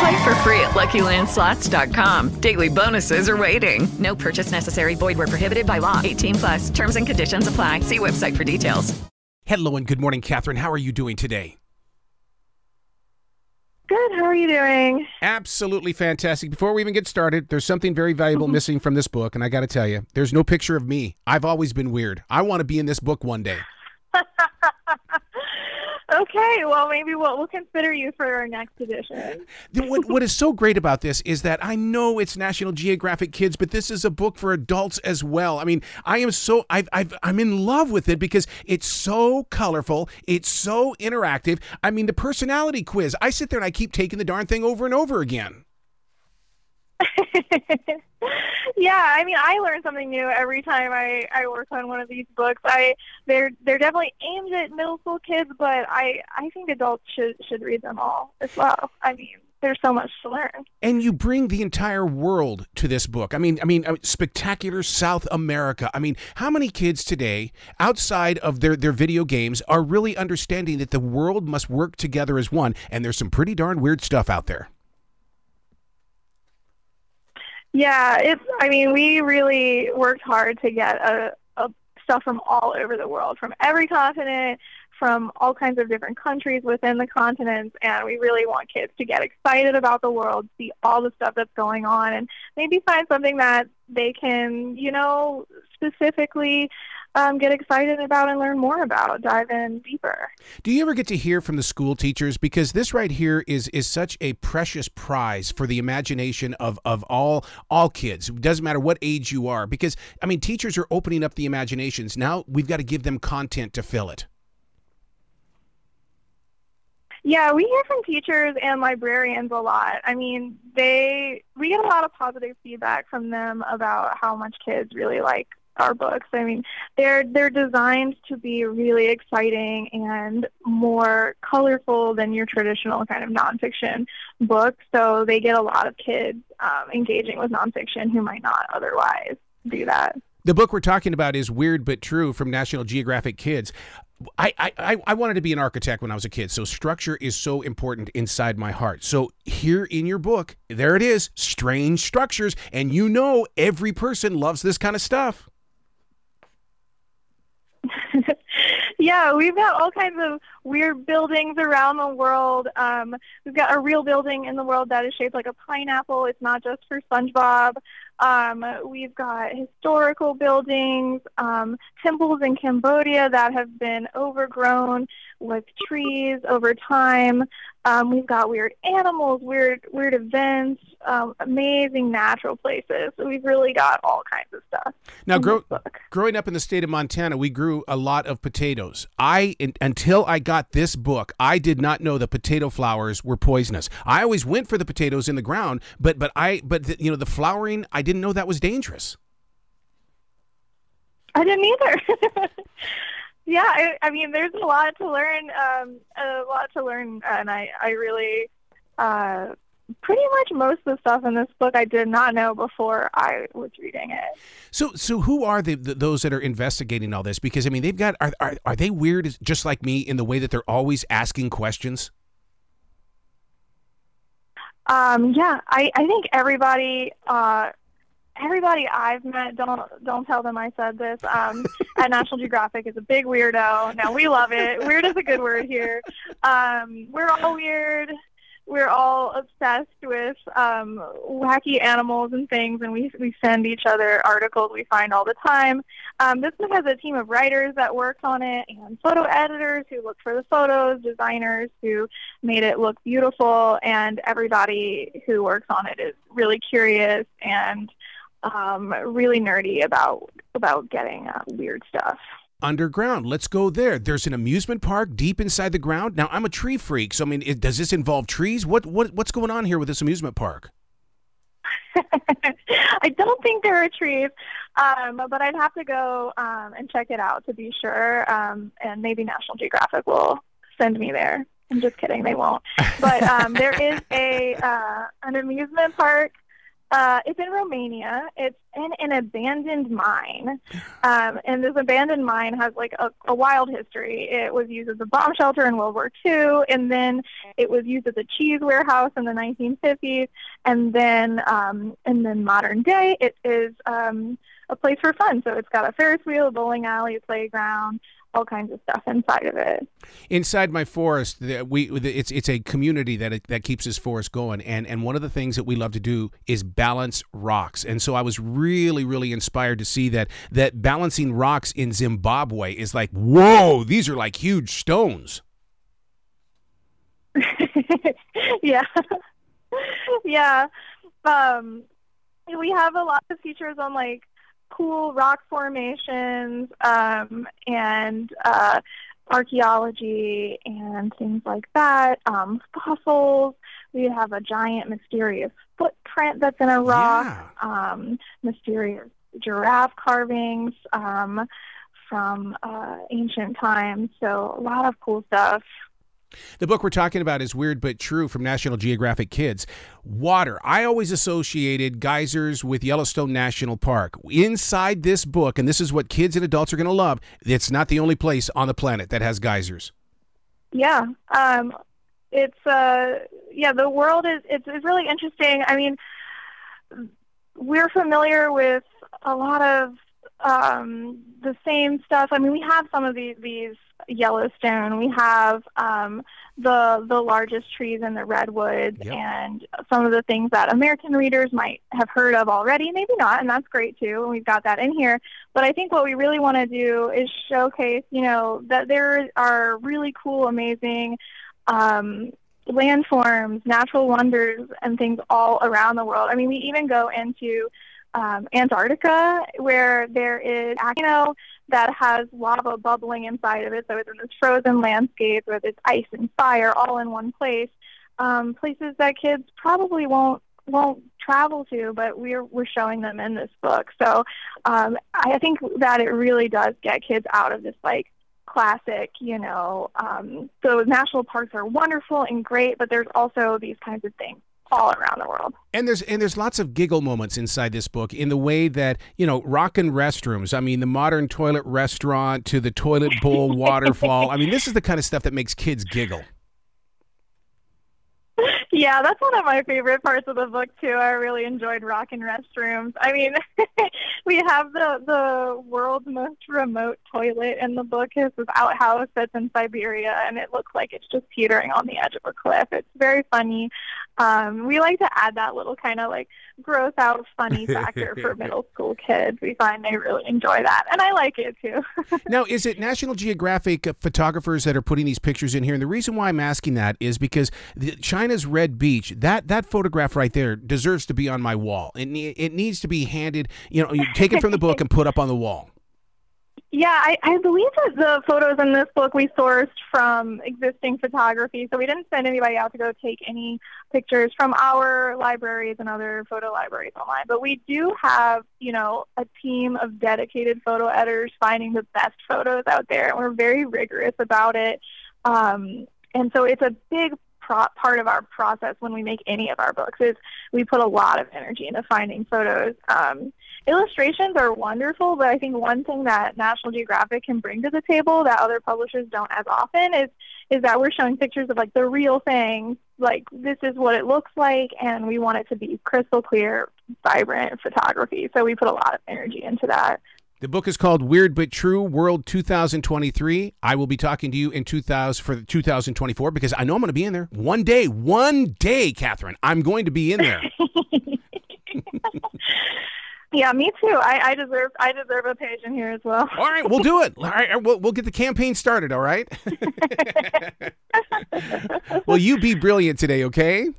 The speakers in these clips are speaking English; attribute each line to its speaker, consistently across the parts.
Speaker 1: Play for free at LuckyLandSlots.com. Daily bonuses are waiting. No purchase necessary. Void were prohibited by law. 18 plus. Terms and conditions apply. See website for details.
Speaker 2: Hello and good morning, Catherine. How are you doing today?
Speaker 3: Good. How are you doing?
Speaker 2: Absolutely fantastic. Before we even get started, there's something very valuable mm-hmm. missing from this book, and I got to tell you, there's no picture of me. I've always been weird. I want to be in this book one day.
Speaker 3: Okay, well, maybe we'll, we'll consider you for our next edition.
Speaker 2: what, what is so great about this is that I know it's National Geographic Kids, but this is a book for adults as well. I mean, I am so I've, I've I'm in love with it because it's so colorful, it's so interactive. I mean, the personality quiz. I sit there and I keep taking the darn thing over and over again.
Speaker 3: yeah, I mean, I learn something new every time I I work on one of these books. I they're they're definitely aimed at middle school kids, but I I think adults should should read them all as well. I mean, there's so much to learn.
Speaker 2: And you bring the entire world to this book. I mean, I mean, uh, spectacular South America. I mean, how many kids today, outside of their their video games, are really understanding that the world must work together as one? And there's some pretty darn weird stuff out there.
Speaker 3: Yeah, it's. I mean, we really worked hard to get a, a stuff from all over the world, from every continent, from all kinds of different countries within the continents, and we really want kids to get excited about the world, see all the stuff that's going on, and maybe find something that they can, you know, specifically um, get excited about and learn more about, dive in deeper.
Speaker 2: Do you ever get to hear from the school teachers? Because this right here is is such a precious prize for the imagination of of all all kids. It doesn't matter what age you are. Because I mean, teachers are opening up the imaginations. Now we've got to give them content to fill it.
Speaker 3: Yeah, we hear from teachers and librarians a lot. I mean, they we get a lot of positive feedback from them about how much kids really like our books. I mean, they're they're designed to be really exciting and more colorful than your traditional kind of nonfiction book. So they get a lot of kids um, engaging with nonfiction who might not otherwise do that.
Speaker 2: The book we're talking about is Weird But True from National Geographic Kids. I, I, I wanted to be an architect when I was a kid, so structure is so important inside my heart. So here in your book, there it is, strange structures, and you know every person loves this kind of stuff.
Speaker 3: Yeah, we've got all kinds of weird buildings around the world. Um, we've got a real building in the world that is shaped like a pineapple. It's not just for SpongeBob. Um, we've got historical buildings, um, temples in Cambodia that have been overgrown with trees over time. Um, we've got weird animals, weird weird events, um, amazing natural places. So we've really got all kinds of stuff.
Speaker 2: Now, grow, growing up in the state of Montana, we grew a lot of potatoes. I in, until I got this book, I did not know the potato flowers were poisonous. I always went for the potatoes in the ground, but but I but the, you know the flowering, I didn't know that was dangerous.
Speaker 3: I didn't either. yeah, I, I mean, there's a lot to learn, um, a lot to learn, and I, I really, uh, pretty much most of the stuff in this book I did not know before I was reading it.
Speaker 2: So, so who are the, the those that are investigating all this? Because I mean, they've got are, are are they weird, just like me, in the way that they're always asking questions?
Speaker 3: Um, yeah, I, I think everybody uh, everybody I've met, don't don't tell them I said this. Um, at National Geographic is a big weirdo. Now we love it. Weird is a good word here. Um, we're all weird. we're all obsessed with um, wacky animals and things, and we we send each other articles we find all the time. Um, this book has a team of writers that works on it, and photo editors who look for the photos, designers who made it look beautiful, and everybody who works on it is really curious and um, really nerdy about about getting uh, weird stuff
Speaker 2: underground. Let's go there. There's an amusement park deep inside the ground. Now, I'm a tree freak, so I mean, it, does this involve trees? What what what's going on here with this amusement park?
Speaker 3: I don't think there are trees, um, but I'd have to go um, and check it out to be sure. Um, and maybe National Geographic will send me there. I'm just kidding, they won't. But um, there is a uh, an amusement park uh, it's in Romania. It's in an abandoned mine, um, and this abandoned mine has like a, a wild history. It was used as a bomb shelter in World War II, and then it was used as a cheese warehouse in the 1950s, and then um, and then modern day it is um, a place for fun. So it's got a Ferris wheel, a bowling alley, a playground, all kinds of stuff inside of it.
Speaker 2: Inside my forest, we it's it's a community that that keeps this forest going, and and one of the things that we love to do is balance rocks. And so I was really really inspired to see that that balancing rocks in Zimbabwe is like whoa, these are like huge stones.
Speaker 3: yeah, yeah. Um, we have a lot of features on like cool rock formations um, and uh, archaeology and things like that, um, fossils. We have a giant mysterious footprint that's in a rock, yeah. um, mysterious giraffe carvings um, from uh, ancient times. So a lot of cool stuff.
Speaker 2: The book we're talking about is Weird But True from National Geographic Kids. Water. I always associated geysers with Yellowstone National Park. Inside this book, and this is what kids and adults are going to love, it's not the only place on the planet that has geysers.
Speaker 3: Yeah. Um, it's, uh, yeah, the world is, it's, it's really interesting. I mean, we're familiar with a lot of um, the same stuff. I mean, we have some of these, these Yellowstone. We have um, the the largest trees in the redwoods, yep. and some of the things that American readers might have heard of already, maybe not, and that's great too. And we've got that in here. But I think what we really want to do is showcase, you know, that there are really cool, amazing. Um, landforms, natural wonders, and things all around the world. I mean, we even go into um, Antarctica, where there is volcano that has lava bubbling inside of it. So it's in this frozen landscape with its ice and fire all in one place. Um, places that kids probably won't won't travel to, but we're we're showing them in this book. So um, I think that it really does get kids out of this like classic, you know. Um, so national parks are wonderful and great, but there's also these kinds of things all around the world.
Speaker 2: And there's and there's lots of giggle moments inside this book in the way that you know rockin' restrooms. I mean, the modern toilet restaurant to the toilet bowl waterfall. I mean, this is the kind of stuff that makes kids giggle.
Speaker 3: Yeah, that's one of my favorite parts of the book too. I really enjoyed rockin' restrooms. I mean, we have the the world's most remote toilet in the book. It's this outhouse that's in Siberia, and it looks like it's just teetering on the edge of a cliff. It's very funny. Um, we like to add that little kind of like gross out funny factor for middle school kids. We find they really enjoy that, and I like it too.
Speaker 2: now, is it National Geographic photographers that are putting these pictures in here? And the reason why I'm asking that is because the, China's Red Beach, that that photograph right there deserves to be on my wall. It it needs to be handed, you know, you take it from the book and put up on the wall.
Speaker 3: Yeah, I, I believe that the photos in this book we sourced from existing photography, so we didn't send anybody out to go take any pictures from our libraries and other photo libraries online. But we do have, you know, a team of dedicated photo editors finding the best photos out there, and we're very rigorous about it. Um, and so it's a big pro- part of our process when we make any of our books is we put a lot of energy into finding photos. Um, illustrations are wonderful, but I think one thing that National Geographic can bring to the table that other publishers don't as often is is that we're showing pictures of like the real thing, like this is what it looks like, and we want it to be crystal clear, vibrant photography. So we put a lot of energy into that.
Speaker 2: The book is called Weird But True World 2023. I will be talking to you in 2000 for 2024 because I know I'm going to be in there one day. One day, Catherine, I'm going to be in there.
Speaker 3: Yeah, me too. I, I deserve I deserve a page in here as well.
Speaker 2: All right, we'll do it. All right, we'll, we'll get the campaign started. All right. well, you be brilliant today, okay?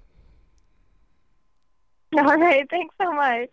Speaker 3: All right. Thanks so much.